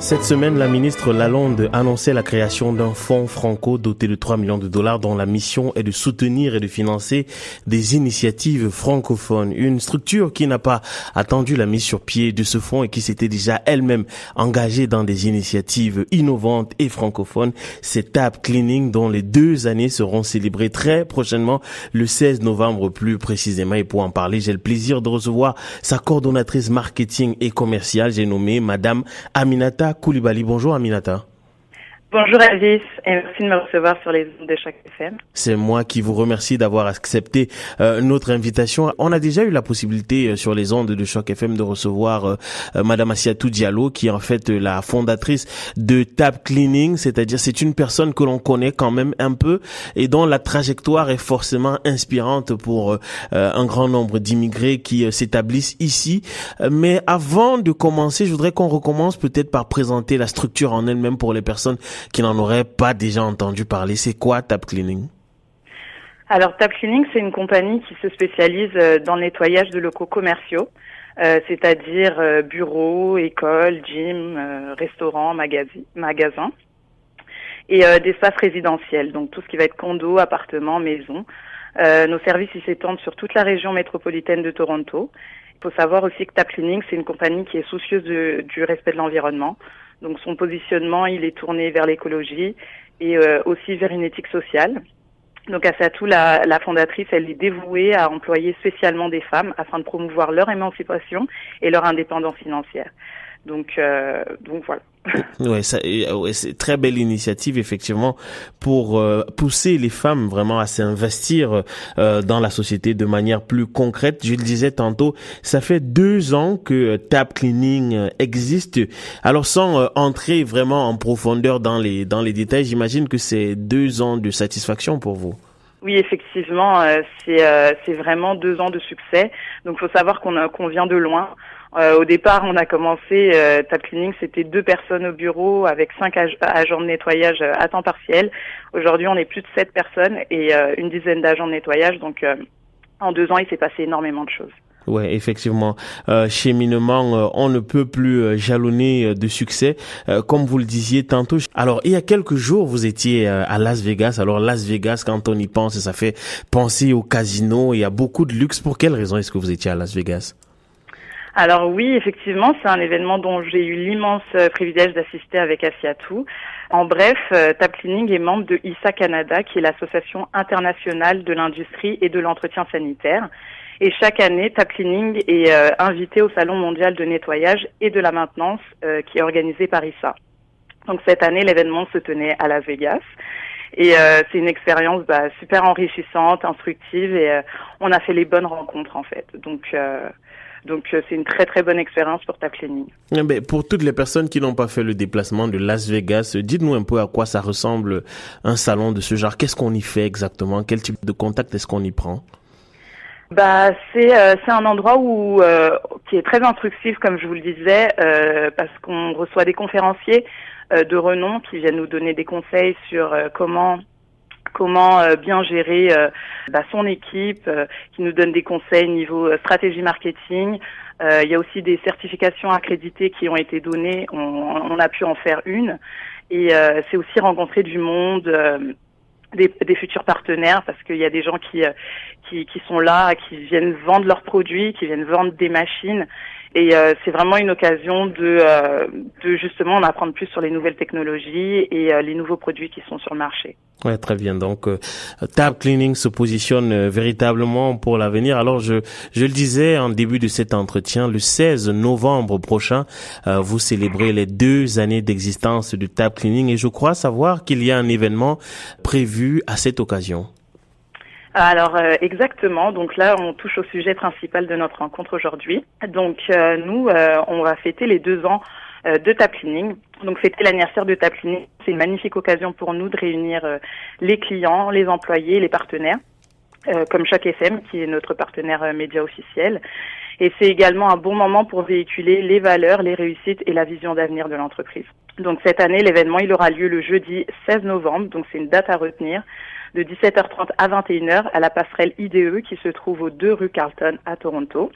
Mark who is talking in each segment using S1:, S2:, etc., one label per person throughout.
S1: Cette semaine, la ministre Lalonde annonçait la création d'un fonds franco doté de 3 millions de dollars dont la mission est de soutenir et de financer des initiatives francophones. Une structure qui n'a pas attendu la mise sur pied de ce fonds et qui s'était déjà elle-même engagée dans des initiatives innovantes et francophones. C'est Tap Cleaning dont les deux années seront célébrées très prochainement le 16 novembre plus précisément. Et pour en parler, j'ai le plaisir de recevoir sa coordonnatrice marketing et commerciale, j'ai nommé Madame Aminata Koulibaly. Bonjour Aminata.
S2: Bonjour Elvis et merci de me recevoir sur les ondes de chaque FM.
S1: C'est moi qui vous remercie d'avoir accepté euh, notre invitation. On a déjà eu la possibilité euh, sur les ondes de Choc FM de recevoir euh, Madame Assiatou Diallo qui est en fait la fondatrice de Tap Cleaning, c'est-à-dire c'est une personne que l'on connaît quand même un peu et dont la trajectoire est forcément inspirante pour un grand nombre d'immigrés qui s'établissent ici. Mais avant de commencer, je voudrais qu'on recommence peut-être par présenter la structure en elle-même pour les personnes qui n'en auraient pas déjà entendu parler. C'est quoi Tap Cleaning?
S2: Alors Tap Cleaning, c'est une compagnie qui se spécialise euh, dans le nettoyage de locaux commerciaux, euh, c'est-à-dire euh, bureaux, écoles, gym, restaurants, magasins, et d'espaces résidentiels, donc tout ce qui va être condo, appartement, maison. nos services s'étendent sur toute la région métropolitaine de Toronto. Il faut savoir aussi que Tap Cleaning, c'est une compagnie qui est soucieuse du respect de l'environnement. Donc son positionnement, il est tourné vers l'écologie et euh, aussi vers une éthique sociale. Donc Assatou, la, la fondatrice, elle est dévouée à employer spécialement des femmes afin de promouvoir leur émancipation et leur indépendance financière. Donc, euh, donc voilà.
S1: ouais, ça, ouais, c'est très belle initiative effectivement pour euh, pousser les femmes vraiment à s'investir euh, dans la société de manière plus concrète. Je le disais tantôt, ça fait deux ans que Tap Cleaning existe. Alors sans entrer vraiment en profondeur dans les dans les détails, j'imagine que c'est deux ans de satisfaction pour vous.
S2: Oui, effectivement, c'est c'est vraiment deux ans de succès. Donc, faut savoir qu'on qu'on vient de loin. Euh, au départ, on a commencé euh, Tap Cleaning, c'était deux personnes au bureau avec cinq agents de nettoyage euh, à temps partiel. Aujourd'hui, on est plus de sept personnes et euh, une dizaine d'agents de nettoyage. Donc, en deux ans, il s'est passé énormément de choses.
S1: Ouais, effectivement. Euh, cheminement, on ne peut plus jalonner de succès, comme vous le disiez tantôt. Alors, il y a quelques jours, vous étiez à Las Vegas. Alors, Las Vegas, quand on y pense, ça fait penser au casino. Il y a beaucoup de luxe. Pour quelle raison est-ce que vous étiez à Las Vegas?
S2: Alors oui, effectivement, c'est un événement dont j'ai eu l'immense euh, privilège d'assister avec Asiatou. En bref, euh, Tap Cleaning est membre de ISA Canada, qui est l'association internationale de l'industrie et de l'entretien sanitaire. Et chaque année, Tap Cleaning est euh, invité au Salon mondial de nettoyage et de la maintenance qui est organisé par ISA. Donc cette année, l'événement se tenait à Las Vegas. Et c'est une expérience bah, super enrichissante, instructive, et on a fait les bonnes rencontres en fait. Donc donc euh, c'est une très très bonne expérience pour ta clinique.
S1: Eh pour toutes les personnes qui n'ont pas fait le déplacement de Las Vegas, dites-nous un peu à quoi ça ressemble un salon de ce genre. Qu'est-ce qu'on y fait exactement? Quel type de contact est-ce qu'on y prend?
S2: Bah c'est euh, c'est un endroit où euh, qui est très instructif comme je vous le disais parce qu'on reçoit des conférenciers de renom qui viennent nous donner des conseils sur comment comment euh, bien gérer euh, bah, son équipe, euh, qui nous donne des conseils niveau stratégie marketing. il y a aussi des certifications accréditées qui ont été données. On, on a pu en faire une. Et c'est aussi rencontrer du monde. Des, des, futurs partenaires parce qu'il y a des gens qui, qui, qui sont là, qui viennent vendre leurs produits, qui viennent vendre des machines et euh, c'est vraiment une occasion de, euh, de justement en apprendre plus sur les nouvelles technologies et euh, les nouveaux produits qui sont sur le marché.
S1: Ouais, très bien. Donc, Tab Cleaning se positionne véritablement pour l'avenir. Alors, je, je le disais en début de cet entretien, le 16 novembre prochain, vous célébrez les deux années d'existence de Tab Cleaning et je crois savoir qu'il y a un événement prévu à cette occasion.
S2: Alors euh, exactement, donc là on touche au sujet principal de notre rencontre aujourd'hui. Donc euh, nous, euh, on va fêter les deux ans de Taplining. Donc fêter l'anniversaire de Taplining, c'est une magnifique occasion pour nous de réunir les clients, les employés, les partenaires, comme Choc FM qui est notre partenaire média officiel. Et c'est également un bon moment pour véhiculer les valeurs, les réussites et la vision d'avenir de l'entreprise. Donc cette année, l'événement il aura lieu le jeudi 16 novembre, donc c'est une date à retenir. De 17h30 à 21h à la passerelle IDE qui se trouve aux 2 rue Carlton à Toronto.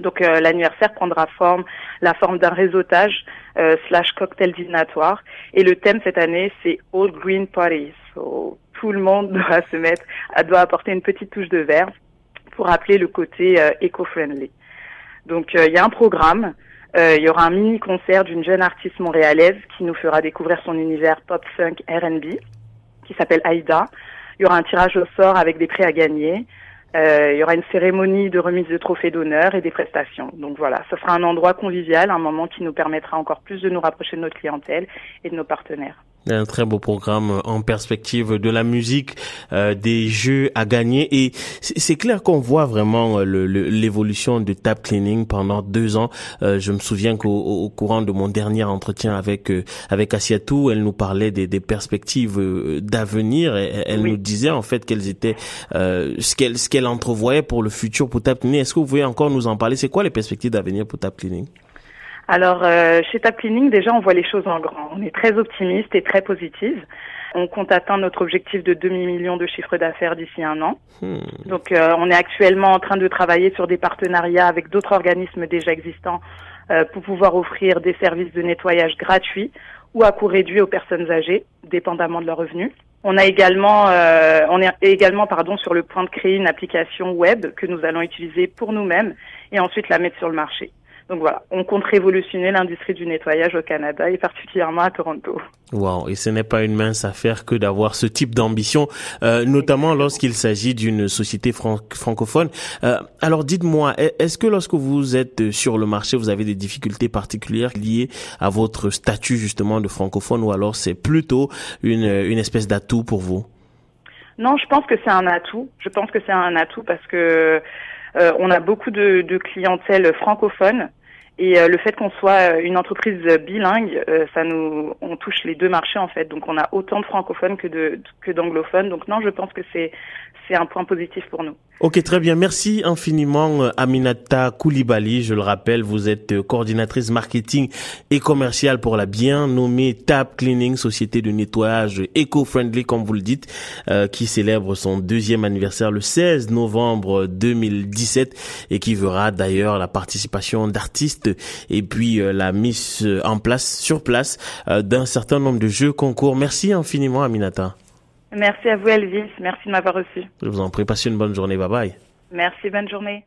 S2: Donc euh, l'anniversaire prendra forme la forme d'un réseautage euh, slash cocktail dînatoire et le thème cette année c'est Old Green Party. tout le monde doit se mettre, doit apporter une petite touche de vert pour rappeler le côté euh, éco-friendly. Donc il y a un programme, il y aura un mini concert d'une jeune artiste montréalaise qui nous fera découvrir son univers pop funk R&B qui s'appelle Aïda. Il y aura un tirage au sort avec des prix à gagner. Euh, il y aura une cérémonie de remise de trophées d'honneur et des prestations. Donc voilà, ce sera un endroit convivial, un moment qui nous permettra encore plus de nous rapprocher de notre clientèle et de nos partenaires.
S1: Un très beau programme en perspective de la musique, euh, des jeux à gagner et c'est clair qu'on voit vraiment euh, l'évolution de Tap Cleaning pendant deux ans. Euh, je me souviens qu'au courant de mon dernier entretien avec avec Asiatou, elle nous parlait des, des perspectives d'avenir. et Elle nous disait en fait quelles étaient ce qu'elle ce qu'elle entrevoyait pour le futur pour Tap Cleaning. Est-ce que vous pouvez encore nous en parler? C'est quoi les perspectives d'avenir pour Tap Cleaning?
S2: Alors, euh, chez Tap Cleaning, déjà, on voit les choses en grand. On est très optimiste et très positive. On compte atteindre notre objectif de demi-million de chiffre d'affaires d'ici un an. Hmm. Donc, euh, on est actuellement en train de travailler sur des partenariats avec d'autres organismes déjà existants euh, pour pouvoir offrir des services de nettoyage gratuits ou à coût réduit aux personnes âgées, dépendamment de leurs revenus. On a également, on est également, pardon, sur le point de créer une application web que nous allons utiliser pour nous-mêmes et ensuite la mettre sur le marché. Donc voilà, on compte révolutionner l'industrie du nettoyage au Canada et particulièrement à Toronto.
S1: Wow, et ce n'est pas une mince affaire que d'avoir ce type d'ambition, euh, notamment lorsqu'il s'agit d'une société francophone. Euh, alors dites-moi, est-ce que lorsque vous êtes sur le marché, vous avez des difficultés particulières liées à votre statut justement de francophone ou alors c'est plutôt une, une espèce d'atout pour vous?
S2: Non, je pense que c'est un atout. Je pense que c'est un atout parce que on a beaucoup de, de clientèle francophone. Et euh, le fait qu'on soit euh, une entreprise bilingue, ça nous, on touche les deux marchés en fait. Donc on a autant de francophones que de que d'anglophones. Donc non, je pense que c'est un point positif pour nous.
S1: Ok, très bien. Merci infiniment, Aminata Koulibaly. Je le rappelle, vous êtes coordinatrice marketing et commerciale pour la bien nommée Tap Cleaning, société de nettoyage éco-friendly, comme vous le dites, euh, qui célèbre son deuxième anniversaire le 16 novembre 2017 et qui verra d'ailleurs la participation d'artistes et puis euh, la mise en place, sur place, euh, d'un certain nombre de jeux concours. Merci infiniment, Aminata.
S2: Merci à vous, Elvis. Merci de m'avoir reçu.
S1: Je vous en prie. Passez une bonne journée. Bye bye.
S2: Merci. Bonne journée.